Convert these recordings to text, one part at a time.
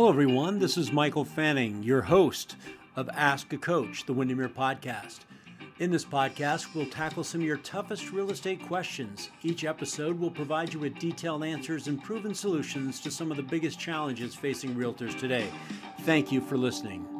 Hello, everyone. This is Michael Fanning, your host of Ask a Coach, the Windermere podcast. In this podcast, we'll tackle some of your toughest real estate questions. Each episode will provide you with detailed answers and proven solutions to some of the biggest challenges facing realtors today. Thank you for listening.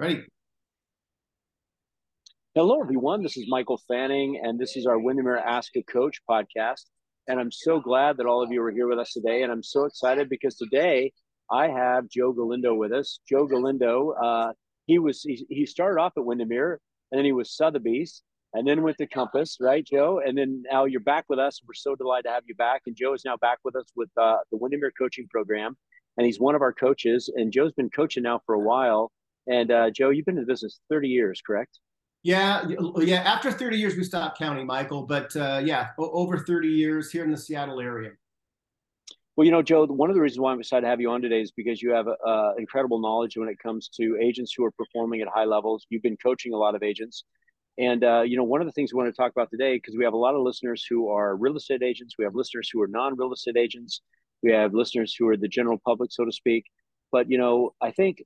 Ready. Hello, everyone. This is Michael Fanning, and this is our Windermere Ask a Coach podcast. And I'm so glad that all of you are here with us today. And I'm so excited because today I have Joe Galindo with us. Joe Galindo, uh, he was he, he started off at Windermere, and then he was Sotheby's, and then went to Compass, right, Joe? And then now you're back with us. We're so delighted to have you back. And Joe is now back with us with uh, the Windermere coaching program, and he's one of our coaches. And Joe's been coaching now for a while and uh, Joe, you've been in the business 30 years, correct? Yeah, yeah. After 30 years, we stopped counting, Michael. But uh, yeah, over 30 years here in the Seattle area. Well, you know, Joe, one of the reasons why I'm excited to have you on today is because you have uh, incredible knowledge when it comes to agents who are performing at high levels. You've been coaching a lot of agents. And, uh, you know, one of the things we want to talk about today, because we have a lot of listeners who are real estate agents, we have listeners who are non real estate agents, we have listeners who are the general public, so to speak. But, you know, I think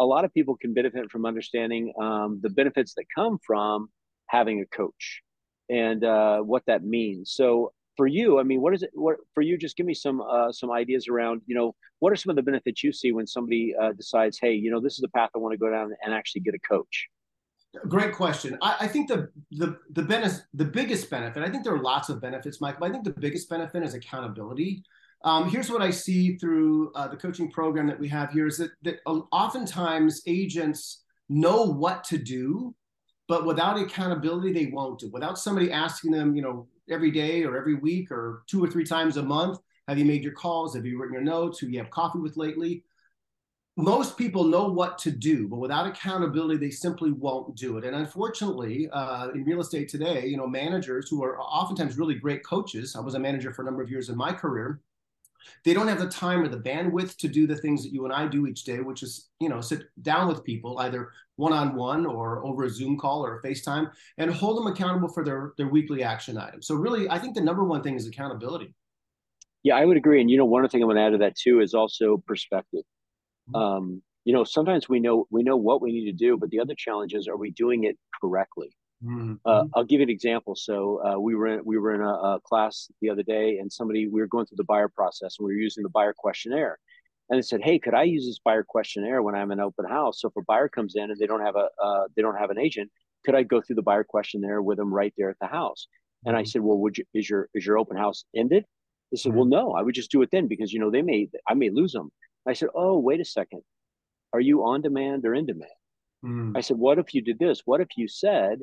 a lot of people can benefit from understanding um, the benefits that come from having a coach and uh, what that means. So for you, I mean, what is it? What for you? Just give me some uh, some ideas around. You know, what are some of the benefits you see when somebody uh, decides, hey, you know, this is the path I want to go down and actually get a coach. Great question. I, I think the the the benefit, the biggest benefit. I think there are lots of benefits, Michael. I think the biggest benefit is accountability. Um, here's what I see through uh, the coaching program that we have here is that, that oftentimes agents know what to do, but without accountability, they won't do. Without somebody asking them, you know, every day or every week or two or three times a month, have you made your calls? Have you written your notes? Who you have coffee with lately? Most people know what to do, but without accountability, they simply won't do it. And unfortunately, uh, in real estate today, you know, managers who are oftentimes really great coaches. I was a manager for a number of years in my career they don't have the time or the bandwidth to do the things that you and I do each day, which is, you know, sit down with people either one-on-one or over a Zoom call or a FaceTime and hold them accountable for their their weekly action items. So really, I think the number one thing is accountability. Yeah, I would agree. And you know, one other thing I'm going to add to that too is also perspective. Mm-hmm. Um, you know, sometimes we know we know what we need to do, but the other challenge is, are we doing it correctly? Mm-hmm. Uh, I'll give you an example. So uh, we were in, we were in a, a, class the other day, and somebody we were going through the buyer process, and we were using the buyer questionnaire. And it said, "Hey, could I use this buyer questionnaire when I'm an open house? So if a buyer comes in and they don't have a uh, they don't have an agent, could I go through the buyer questionnaire with them right there at the house?" And I mm-hmm. said, "Well, would you is your is your open house ended?" They said, "Well, mm-hmm. no, I would just do it then because you know they may I may lose them." I said, "Oh, wait a second, are you on demand or in demand?" Mm. I said, "What if you did this? What if you said?"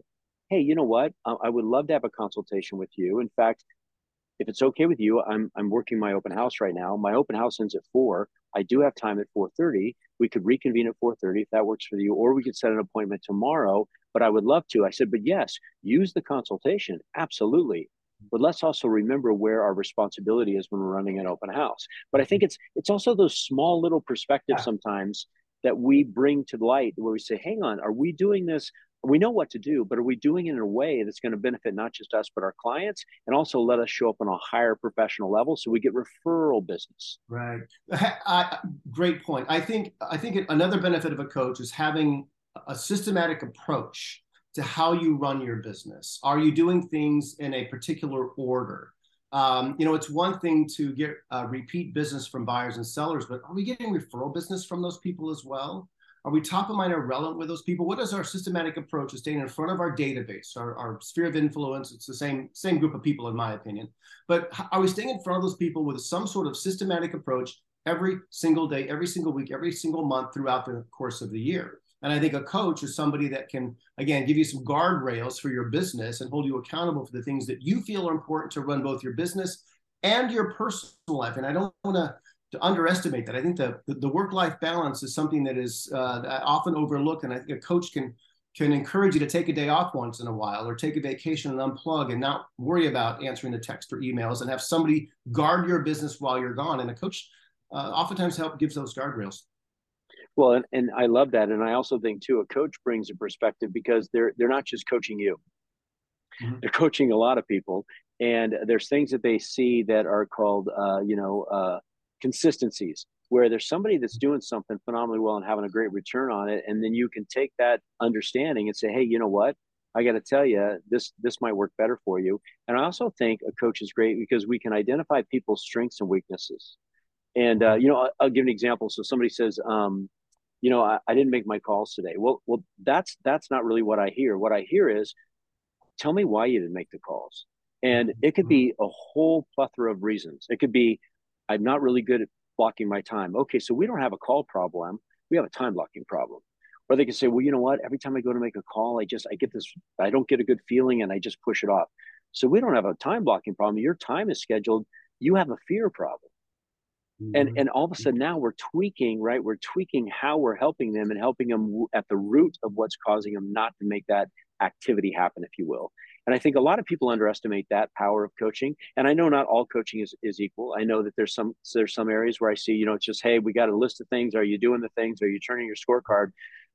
Hey, you know what? I would love to have a consultation with you. In fact, if it's okay with you, I'm I'm working my open house right now. My open house ends at four. I do have time at four thirty. We could reconvene at four thirty if that works for you, or we could set an appointment tomorrow. But I would love to. I said, but yes, use the consultation, absolutely. But let's also remember where our responsibility is when we're running an open house. But I think it's it's also those small little perspectives yeah. sometimes that we bring to light where we say, hang on, are we doing this we know what to do, but are we doing it in a way that's going to benefit not just us, but our clients and also let us show up on a higher professional level so we get referral business? Right. I, great point. I think, I think another benefit of a coach is having a systematic approach to how you run your business. Are you doing things in a particular order? Um, you know, it's one thing to get uh, repeat business from buyers and sellers, but are we getting referral business from those people as well? Are we top of mind or relevant with those people? What is our systematic approach to staying in front of our database, our, our sphere of influence? It's the same same group of people, in my opinion. But are we staying in front of those people with some sort of systematic approach every single day, every single week, every single month throughout the course of the year? And I think a coach is somebody that can, again, give you some guardrails for your business and hold you accountable for the things that you feel are important to run both your business and your personal life. And I don't want to to underestimate that. I think the the work life balance is something that is uh, often overlooked, and I think a coach can can encourage you to take a day off once in a while or take a vacation and unplug and not worry about answering the text or emails and have somebody guard your business while you're gone. And a coach uh, oftentimes help gives those guardrails. Well, and, and I love that, and I also think too, a coach brings a perspective because they're they're not just coaching you; mm-hmm. they're coaching a lot of people, and there's things that they see that are called, uh, you know, uh, consistencies where there's somebody that's doing something phenomenally well and having a great return on it and then you can take that understanding and say hey you know what? I got to tell you this this might work better for you. And i also think a coach is great because we can identify people's strengths and weaknesses. And uh, you know I'll, I'll, give an example. So somebody says um, you know I, I didn't make my calls today. Well well that's that's not really what i hear. What i hear is tell me why you didn't make the calls. And it could be a whole plethora of reasons. It could be i'm not really good at blocking my time. Okay, so we don't have a call problem. We have a time blocking problem. Or they can say, well, you know what? Every time I go to make a call, I just I get this, I don't get a good feeling and I just push it off. So we don't have a time blocking problem. Your time is scheduled. You have a fear problem. Mm-hmm. And and all of a sudden now we're tweaking, right? We're tweaking how we're helping them and helping them at the root of what's causing them not to make that activity happen, if you will. And I think a lot of people underestimate that power of coaching. And I know not all coaching is, is equal. I know that there's some there's some areas where I see, you know, it's just, hey, we got a list of things. Are you doing the things? Are you turning your scorecard?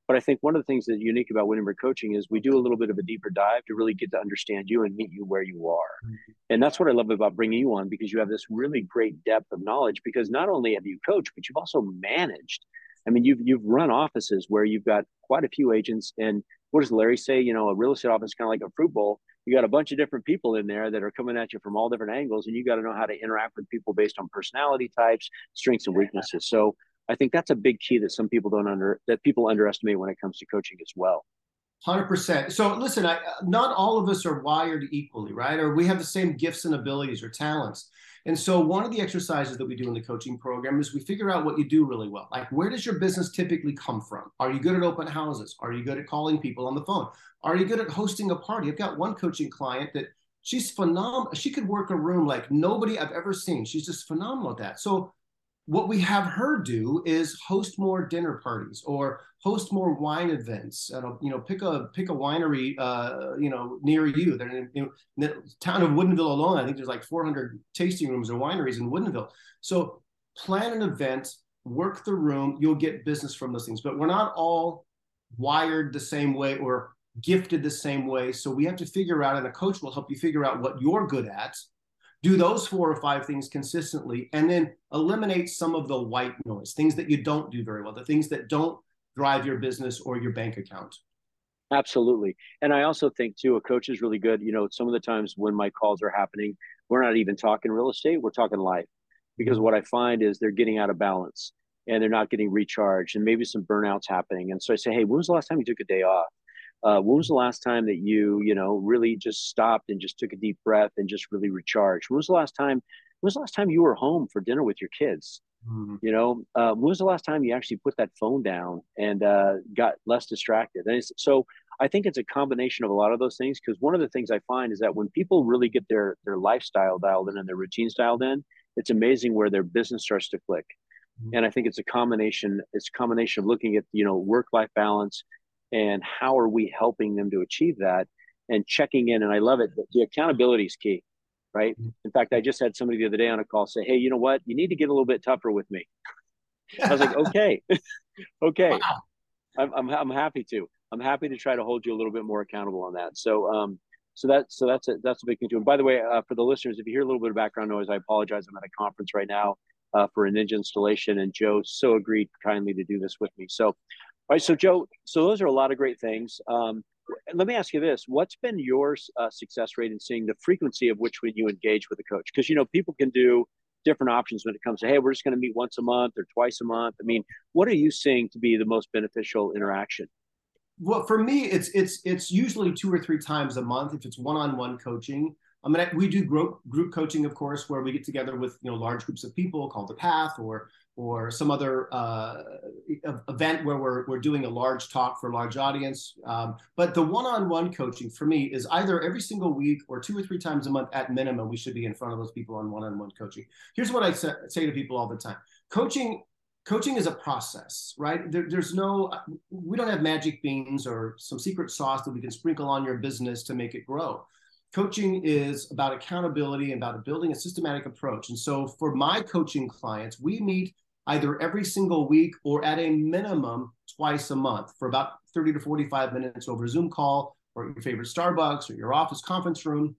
But I think one of the things that's unique about Windermere coaching is we do a little bit of a deeper dive to really get to understand you and meet you where you are. Mm-hmm. And that's what I love about bringing you on because you have this really great depth of knowledge because not only have you coached, but you've also managed. I mean, you've you've run offices where you've got quite a few agents and what does Larry say? You know, a real estate office is kind of like a fruit bowl. You got a bunch of different people in there that are coming at you from all different angles and you got to know how to interact with people based on personality types strengths and weaknesses. So i think that's a big key that some people don't under that people underestimate when it comes to coaching as well. 100% so listen I, uh, not all of us are wired equally right? Or we have the same gifts and abilities or talents and so one of the exercises that we do in the coaching program is we figure out what you do really well. Like where does your business typically come from? Are you good at open houses? Are you good at calling people on the phone? Are you good at hosting a party? I've got one coaching client that she's phenomenal. She could work a room like nobody I've ever seen. She's just phenomenal at that. So what we have her do is host more dinner parties or host more wine events. Uh, you know, pick a pick a winery, uh, you know, near you. They're in, in, the town of Woodinville alone. I think there's like 400 tasting rooms or wineries in Woodinville. So plan an event, work the room. You'll get business from those things. But we're not all wired the same way or gifted the same way. So we have to figure out, and a coach will help you figure out what you're good at do those four or five things consistently and then eliminate some of the white noise things that you don't do very well the things that don't drive your business or your bank account. Absolutely. And i also think too a coach is really good. You know some of the times when my calls are happening we're not even talking real estate we're talking life. Because what i find is they're getting out of balance and they're not getting recharged and maybe some burnouts happening. And so i say hey when was the last time you took a day off uh, when was the last time that you, you know, really just stopped and just took a deep breath and just really recharged? When was the last time? When was the last time you were home for dinner with your kids? Mm-hmm. You know, uh, when was the last time you actually put that phone down and uh, got less distracted? And so I think it's a combination of a lot of those things because one of the things I find is that when people really get their their lifestyle dialed in and their routine dialed in, it's amazing where their business starts to click. Mm-hmm. And I think it's a combination. It's a combination of looking at you know work life balance and how are we helping them to achieve that and checking in and i love it the accountability is key right? Mm-hmm. in fact i just had somebody the other day on a call say hey you know what? You need to get a little bit tougher with me. I was like okay okay. Wow. I'm, I'm, I'm happy to i'm happy to try to hold you a little bit more accountable on that. So um so that so that's a that's a big thing too. And by the way uh, for the listeners if you hear a little bit of background noise i apologize. I'm at a conference right now uh, for a ninja installation and joe so agreed kindly to do this with me. So all right, so Joe, so those are a lot of great things. Um, let me ask you this: What's been your uh, success rate in seeing the frequency of which when you engage with a coach? Because you know people can do different options when it comes to hey, we're just going to meet once a month or twice a month. I mean, what are you seeing to be the most beneficial interaction? Well, for me, it's it's it's usually two or three times a month if it's one-on-one coaching. I mean, we do group group coaching, of course, where we get together with you know large groups of people called the Path, or or some other uh, event where we're, we're doing a large talk for a large audience. Um, but the one-on-one coaching for me is either every single week or two or three times a month at minimum. We should be in front of those people on one-on-one coaching. Here's what I say, say to people all the time: coaching coaching is a process, right? There, there's no, we don't have magic beans or some secret sauce that we can sprinkle on your business to make it grow coaching is about accountability and about building a systematic approach. And so for my coaching clients, we meet either every single week or at a minimum twice a month for about 30 to 45 minutes over Zoom call or your favorite Starbucks or your office conference room.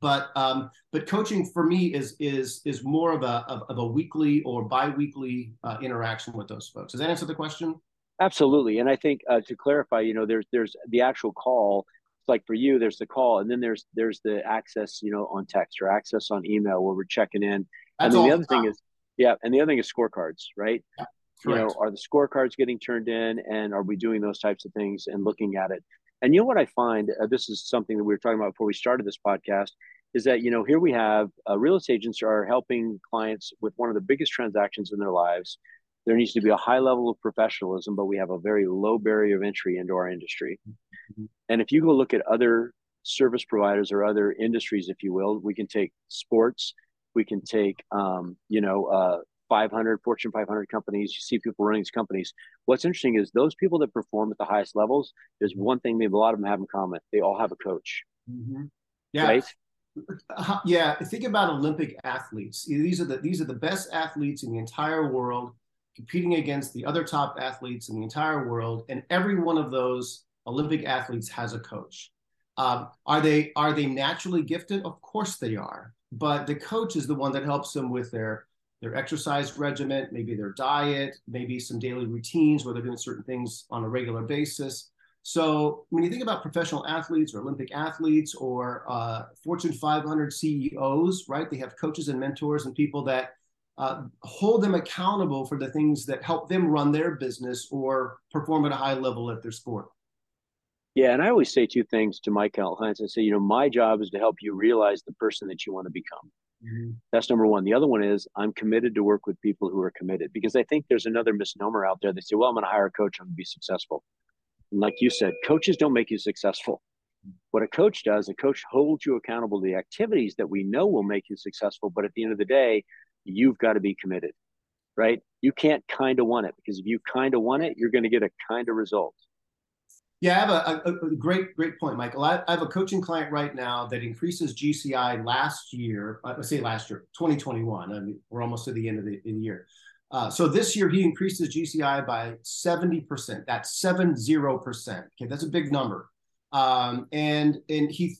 But um, but coaching for me is is is more of a of, of a weekly or biweekly uh, interaction with those folks. Does that answer the question? Absolutely, and I think uh, to clarify, you know, there's there's the actual call like for you, there's the call, and then there's there's the access, you know, on text or access on email where we're checking in. That's and then the other thing is, yeah, and the other thing is scorecards, right? Yeah, you know, are the scorecards getting turned in, and are we doing those types of things and looking at it? And you know what I find? Uh, this is something that we were talking about before we started this podcast. Is that you know here we have uh, real estate agents are helping clients with one of the biggest transactions in their lives. There needs to be a high level of professionalism, but we have a very low barrier of entry into our industry. Mm-hmm. And if you go look at other service providers or other industries, if you will, we can take sports, we can take, um, you know, uh, 500 Fortune 500 companies. You see people running these companies. What's interesting is those people that perform at the highest levels. There's one thing maybe a lot of them have in common. They all have a coach. Mm-hmm. Yeah. Right? Yeah. Think about Olympic athletes. These are the these are the best athletes in the entire world, competing against the other top athletes in the entire world, and every one of those Olympic athletes has a coach. Um, are they are they naturally gifted? Of course they are. But the coach is the one that helps them with their their exercise regimen, maybe their diet, maybe some daily routines where they're doing certain things on a regular basis. So when you think about professional athletes or Olympic athletes or uh, Fortune 500 CEOs, right? They have coaches and mentors and people that uh, hold them accountable for the things that help them run their business or perform at a high level at their sport. Yeah, and I always say two things to my clients. I say, you know, my job is to help you realize the person that you want to become. Mm-hmm. That's number one. The other one is I'm committed to work with people who are committed because I think there's another misnomer out there. They say, well, I'm going to hire a coach. I'm going to be successful. And like you said, coaches don't make you successful. What a coach does, a coach holds you accountable to the activities that we know will make you successful. But at the end of the day, you've got to be committed, right? You can't kind of want it because if you kind of want it, you're going to get a kind of result. Yeah, I have a, a, a, great, great point, Michael. I, I, have a coaching client right now that increases GCI last year. Uh, let's say last year, 2021. I mean, we're almost to the end of the, the year. Uh, so this year he increased his GCI by 70%. That's 70%. Okay, that's a big number. Um, and and he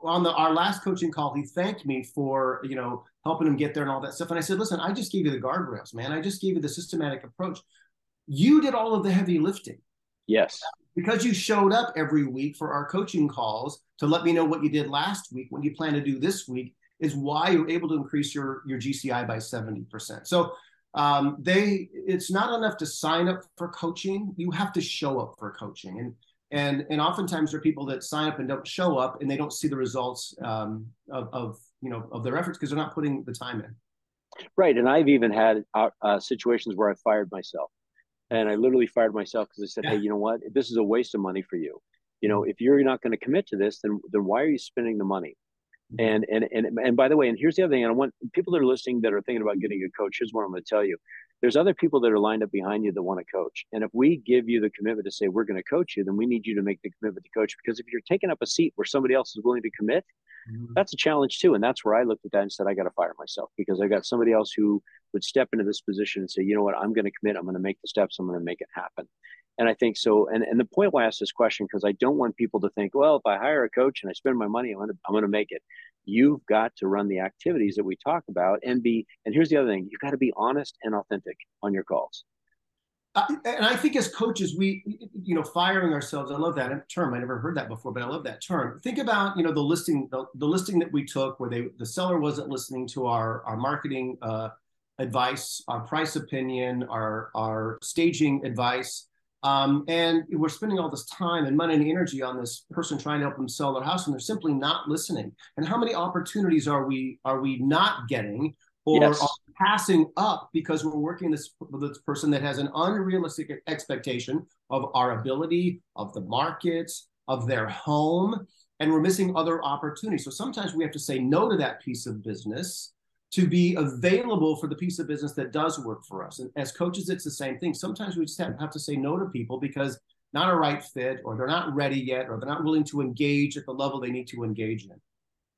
on the our last coaching call, he thanked me for you know helping him get there and all that stuff. And I said, listen, I just gave you the guardrails, man. I just gave you the systematic approach. You did all of the heavy lifting. Yes because you showed up every week for our coaching calls to let me know what you did last week, what you plan to do this week, is why you're able to increase your your GCI by 70%. So um, they it's not enough to sign up for coaching. You have to show up for coaching. And and and oftentimes there are people that sign up and don't show up and they don't see the results um, of, of you know of their efforts because they're not putting the time in. Right, and I've even had uh, uh situations where I fired myself and I literally fired myself because I said, yeah. "Hey, you know what? This is a waste of money for you. You know, if you're not going to commit to this, then then why are you spending the money?" Mm-hmm. And and and and by the way, and here's the other thing, and I want people that are listening that are thinking about getting a coach. Here's what I'm going to tell you: there's other people that are lined up behind you that want to coach, and if we give you the commitment to say we're going to coach you, then we need you to make the commitment to coach. Because if you're taking up a seat where somebody else is willing to commit, mm-hmm. that's a challenge too. And that's where I looked at that and said, I got to fire myself because I got somebody else who would step into this position and say, you know what, I'm going to commit. I'm going to make the steps. I'm going to make it happen. And I think so. And, and the point why I asked this question, because I don't want people to think, well, if I hire a coach and I spend my money, I'm going to, I'm going to make it. You've got to run the activities that we talk about and be, and here's the other thing, you've got to be honest and authentic on your calls. And I think as coaches, we, you know, firing ourselves. I love that term. I never heard that before, but I love that term. Think about, you know, the listing, the, the listing that we took, where they, the seller wasn't listening to our our marketing uh, advice, our price opinion, our our staging advice, um, and we're spending all this time and money and energy on this person trying to help them sell their house, and they're simply not listening. And how many opportunities are we are we not getting, or yes. passing up because we're working this with this person that has an unrealistic expectation of our ability, of the markets, of their home, and we're missing other opportunities. So sometimes we have to say no to that piece of business to be available for the piece of business that does work for us. And as coaches, it's the same thing. Sometimes we just have to say no to people because not a right fit, or they're not ready yet, or they're not willing to engage at the level they need to engage in.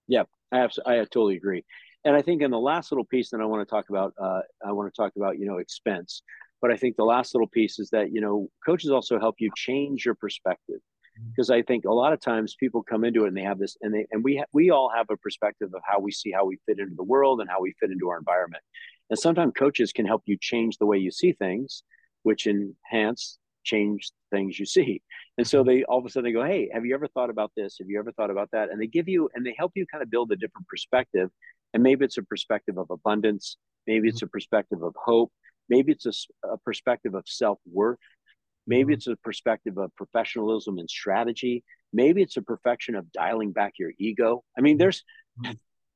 Yeah, I absolutely, I totally agree. And I think in the last little piece that I want to talk about, uh, I want to talk about, you know, expense. But I think the last little piece is that, you know, coaches also help you change your perspective. Because mm-hmm. I think a lot of times people come into it and they have this, and they and we ha- we all have a perspective of how we see how we fit into the world and how we fit into our environment. And sometimes coaches can help you change the way you see things, which enhance change things you see. And so mm-hmm. they all of a sudden they go, Hey, have you ever thought about this? Have you ever thought about that? And they give you and they help you kind of build a different perspective. And maybe it's a perspective of abundance. Maybe it's mm-hmm. a perspective of hope. Maybe it's a, a perspective of self worth. Maybe mm-hmm. it's a perspective of professionalism and strategy. Maybe it's a perfection of dialing back your ego. I mean, there's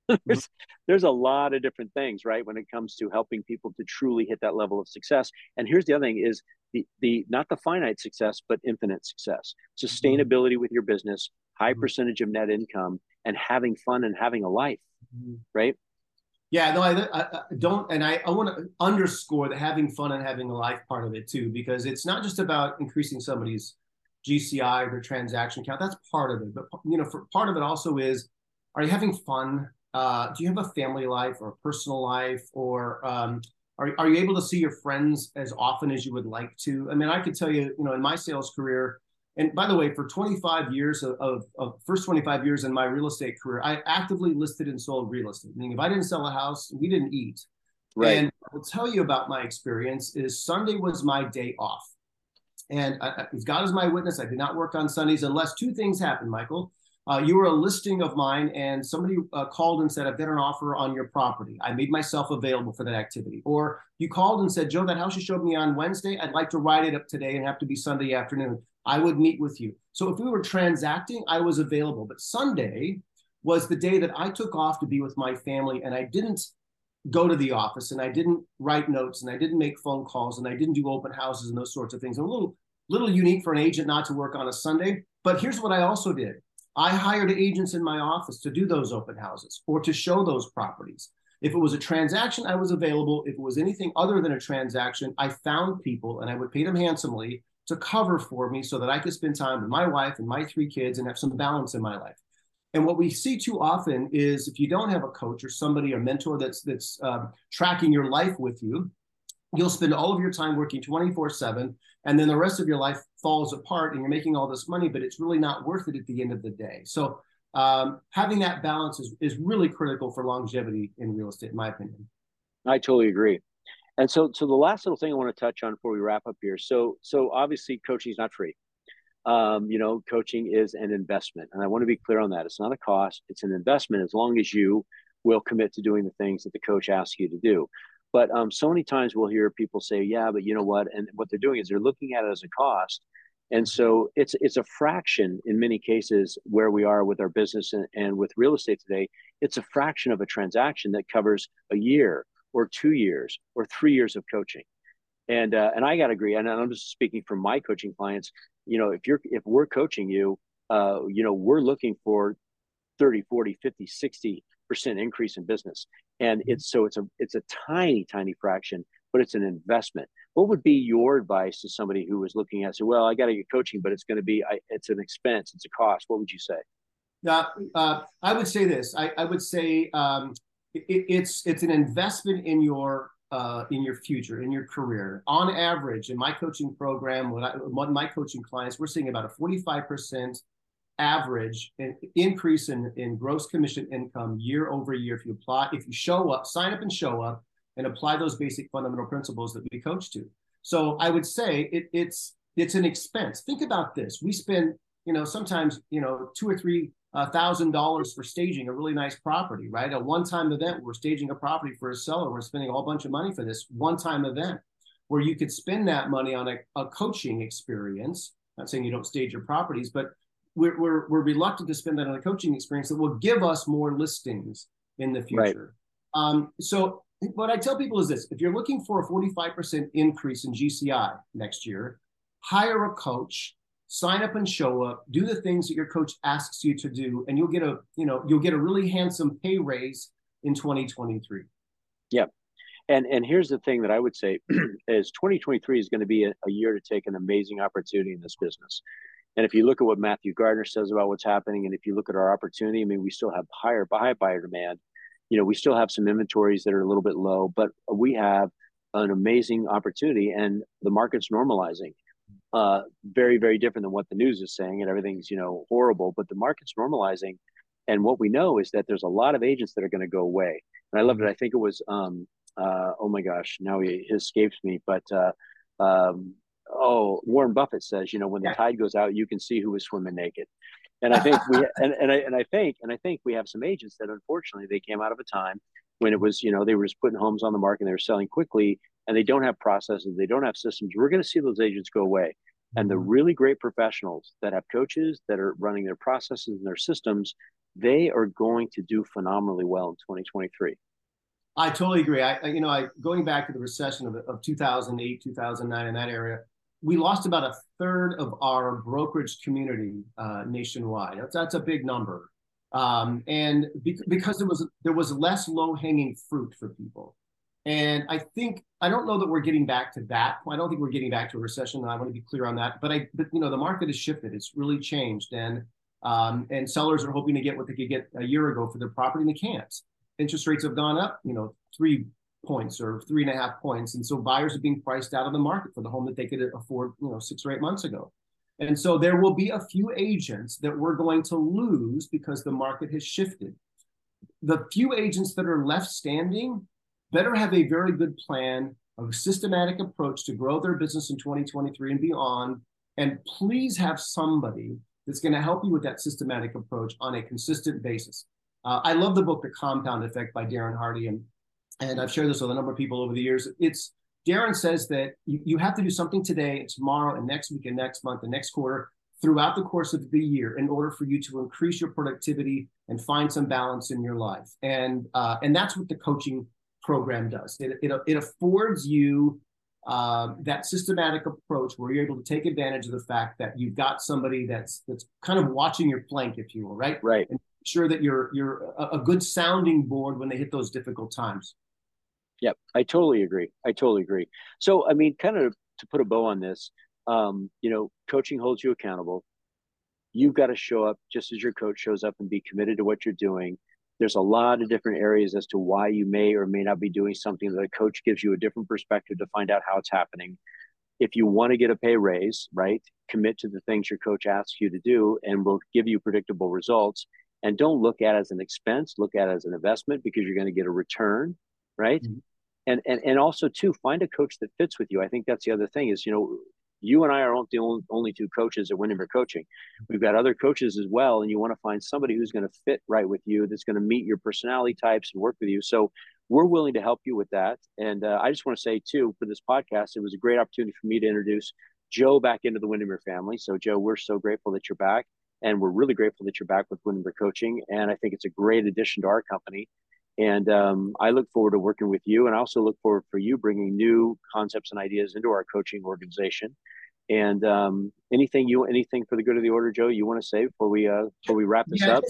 there's there's a lot of different things, right, when it comes to helping people to truly hit that level of success. And here's the other thing: is the the not the finite success, but infinite success, sustainability with your business, high mm-hmm. percentage of net income, and having fun and having a life, mm-hmm. right? Yeah, no, I, I, don't, and I, I want to underscore the having fun and having a life part of it too, because it's not just about increasing somebody's GCI or their transaction count. That's part of it, but you know, for part of it also is, are you having fun? Uh, do you have a family life or a personal life, or um, are are you able to see your friends as often as you would like to? I mean, I could tell you, you know, in my sales career, and by the way, for 25 years of, of, of, first 25 years in my real estate career, I actively listed and sold real estate. Meaning, if I didn't sell a house, we didn't eat. Right. And I will tell you about my experience is Sunday was my day off. And I, God is my witness. I did not work on Sundays unless two things happened, Michael. Uh, you were a listing of mine, and somebody uh, called and said, I've got an offer on your property. I made myself available for that activity. Or you called and said, Joe, that house you showed me on Wednesday, I'd like to write it up today and have to be Sunday afternoon. I would meet with you. So if we were transacting, I was available. But Sunday was the day that I took off to be with my family, and I didn't go to the office, and I didn't write notes, and I didn't make phone calls, and I didn't do open houses and those sorts of things. A little, little unique for an agent not to work on a Sunday. But here's what I also did. I hired agents in my office to do those open houses or to show those properties. If it was a transaction, I was available. If it was anything other than a transaction, I found people and I would pay them handsomely to cover for me so that I could spend time with my wife and my three kids and have some balance in my life. And what we see too often is if you don't have a coach or somebody, a mentor that's that's um, tracking your life with you, you'll spend all of your time working 24 7 and then the rest of your life falls apart and you're making all this money but it's really not worth it at the end of the day so um, having that balance is, is really critical for longevity in real estate in my opinion i totally agree and so, so the last little thing I want to touch on before we wrap up here. So, so obviously, coaching is not free. Um, you know, coaching is an investment, and I want to be clear on that. It's not a cost; it's an investment. As long as you will commit to doing the things that the coach asks you to do. But um, so many times we'll hear people say, "Yeah, but you know what?" And what they're doing is they're looking at it as a cost, and so it's it's a fraction in many cases where we are with our business and, and with real estate today. It's a fraction of a transaction that covers a year or two years or three years of coaching. And uh, and I got to agree. And I'm just speaking from my coaching clients. You know, if you're if we're coaching you, uh, you know, we're looking for 30, 40, 50, 60 percent increase in business. And it's so it's a it's a tiny, tiny fraction, but it's an investment. What would be your advice to somebody who was looking at say, well, I got to get coaching, but it's going to be I, it's an expense, it's a cost. What would you say? Uh, uh, I would say this. I, I would say um, it, it's it's an investment in your uh, in your future, in your career. On average, in my coaching program, what, I, what my coaching clients, we're seeing about a 45% average in, increase in, in gross commission income year over year. If you apply, if you show up, sign up and show up and apply those basic fundamental principles that we coach to. So I would say it, it's, it's an expense. Think about this. We spend, you know, sometimes, you know, two or three uh, thousand dollars for staging a really nice property, right? A one-time event. We're staging a property for a seller. We're spending a whole bunch of money for this one-time event, where you could spend that money on a, a coaching experience. Not saying you don't stage your properties, but we're, we're we're reluctant to spend that on a coaching experience that will give us more listings in the future. Right. Um, so what I tell people is this: if you're looking for a 45% increase in GCI next year, hire a coach, sign up and show up, do the things that your coach asks you to do, and you'll get a you know you'll get a really handsome pay raise in 2023. Yep. And and here's the thing that I would say is 2023 is going to be a, a year to take an amazing opportunity in this business. And if you look at what Matthew Gardner says about what's happening, and if you look at our opportunity, I mean, we still have higher high buyer demand. You know, we still have some inventories that are a little bit low, but we have an amazing opportunity, and the market's normalizing. Uh, very, very different than what the news is saying, and everything's you know horrible. But the market's normalizing, and what we know is that there's a lot of agents that are going to go away. And I loved it. I think it was um, uh, oh my gosh, now he, he escapes me, but uh, um, oh, Warren Buffett says, you know, when the yeah. tide goes out, you can see who is swimming naked. And I think we and, and I and I think and I think we have some agents that unfortunately they came out of a time when it was, you know, they were just putting homes on the market and they were selling quickly and they don't have processes, they don't have systems. We're going to see those agents go away. And the mm-hmm. really great professionals that have coaches that are running their processes and their systems, they are going to do phenomenally well in 2023. I totally agree. I, you know, I going back to the recession of, of 2008, 2009 in that area, we lost about a third of our brokerage community uh, nationwide. That's, that's a big number. Um, and be, because there was there was less low hanging fruit for people, and I think I don't know that we're getting back to that. I don't think we're getting back to a recession. And I want to be clear on that. But I, but you know, the market has shifted. It's really changed, and um, and sellers are hoping to get what they could get a year ago for their property, and they can't interest rates have gone up, you know, three points or three and a half points. And so buyers are being priced out of the market for the home that they could afford, you know, six or eight months ago. And so there will be a few agents that we're going to lose because the market has shifted. The few agents that are left standing better have a very good plan, of a systematic approach to grow their business in 2023 and beyond. And please have somebody that's going to help you with that systematic approach on a consistent basis. Uh, I love the book The Compound Effect by Darren Hardy, and and I've shared this with a number of people over the years. It's Darren says that you, you have to do something today, and tomorrow, and next week, and next month, and next quarter, throughout the course of the year, in order for you to increase your productivity and find some balance in your life. And uh, and that's what the coaching program does. It it, it affords you uh, that systematic approach where you're able to take advantage of the fact that you've got somebody that's that's kind of watching your flank, if you will, right? Right. And sure that you're you're a, a good sounding board when they hit those difficult times. Yep, I totally agree. I totally agree. So, I mean, kind of to put a bow on this, um, you know, coaching holds you accountable. You've got to show up just as your coach shows up and be committed to what you're doing. There's a lot of different areas as to why you may or may not be doing something that a coach gives you a different perspective to find out how it's happening. If you want to get a pay raise, right, commit to the things your coach asks you to do and will give you predictable results and don't look at it as an expense look at it as an investment because you're going to get a return right mm-hmm. And, and and also too find a coach that fits with you i think that's the other thing is you know you and i are the only, two coaches at windermere coaching we've got other coaches as well and you want to find somebody who's going to fit right with you that's going to meet your personality types and work with you so we're willing to help you with that and uh, i just want to say too for this podcast it was a great opportunity for me to introduce joe back into the windermere family so joe we're so grateful that you're back and we're really grateful that you're back with Windermere Coaching. And I think it's a great addition to our company. And um, I look forward to working with you. And I also look forward for you bringing new concepts and ideas into our coaching organization. And um, anything you anything for the good of the order, Joe, you want to say before we uh, before we wrap this yeah, up?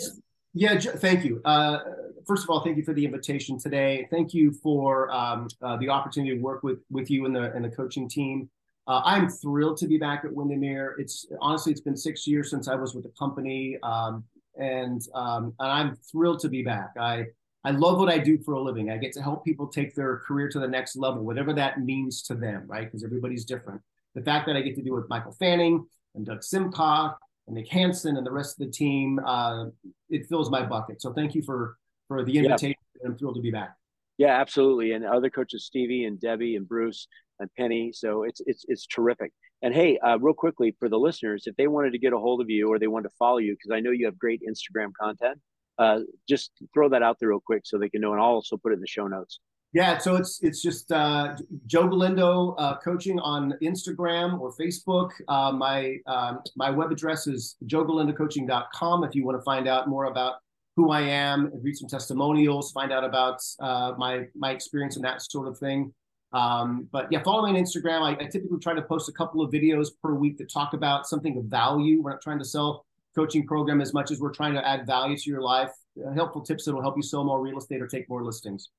Yeah, thank you. Uh, first of all, thank you for the invitation today. Thank you for um, uh, the opportunity to work with with you and the and the coaching team. Uh, I'm thrilled to be back at Windermere. It's honestly, it's been six years since I was with the company, um, and um, and I'm thrilled to be back. I I love what I do for a living. I get to help people take their career to the next level, whatever that means to them, right? Because everybody's different. The fact that I get to do it with Michael Fanning and Doug Simcock and Nick Hansen and the rest of the team, uh, it fills my bucket. So thank you for for the invitation. Yeah. I'm thrilled to be back. Yeah, absolutely. And other coaches, Stevie and Debbie and Bruce, and Penny. So it's it's it's terrific. And hey, uh, real quickly for the listeners, if they wanted to get a hold of you or they wanted to follow you, because I know you have great Instagram content, uh, just throw that out there real quick so they can know. And I'll also put it in the show notes. Yeah, so it's it's just uh, Joe Galindo uh, coaching on Instagram or Facebook. Uh, my um, my web address is joegalindocoaching.com if you want to find out more about who I am, read some testimonials, find out about uh, my my experience and that sort of thing. Um, but yeah, follow me on Instagram. I, I, typically try to post a couple of videos per week that talk about something of value. We're not trying to sell coaching program as much as we're trying to add value to your life. Uh, helpful tips that will help you sell more real estate or take more listings.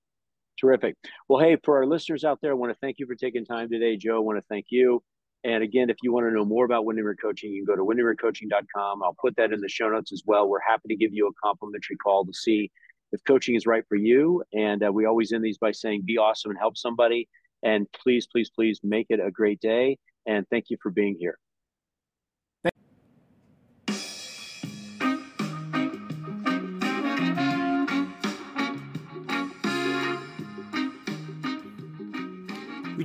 Terrific. Well, hey, for our listeners out there, I want to thank you for taking time today, Joe. I want to thank you. And again, if you want to know more about Windermere Coaching, you can go to windermerecoaching.com. I'll put that in the show notes as well. We're happy to give you a complimentary call to see if coaching is right for you. And uh, we always end these by saying, be awesome and help somebody. And please, please, please make it a great day. And thank you for being here.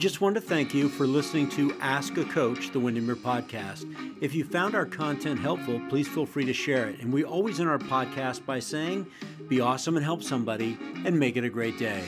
Just want to thank you for listening to Ask a Coach, the Windermere podcast. If you found our content helpful, please feel free to share it. And we always end our podcast by saying, be awesome and help somebody, and make it a great day.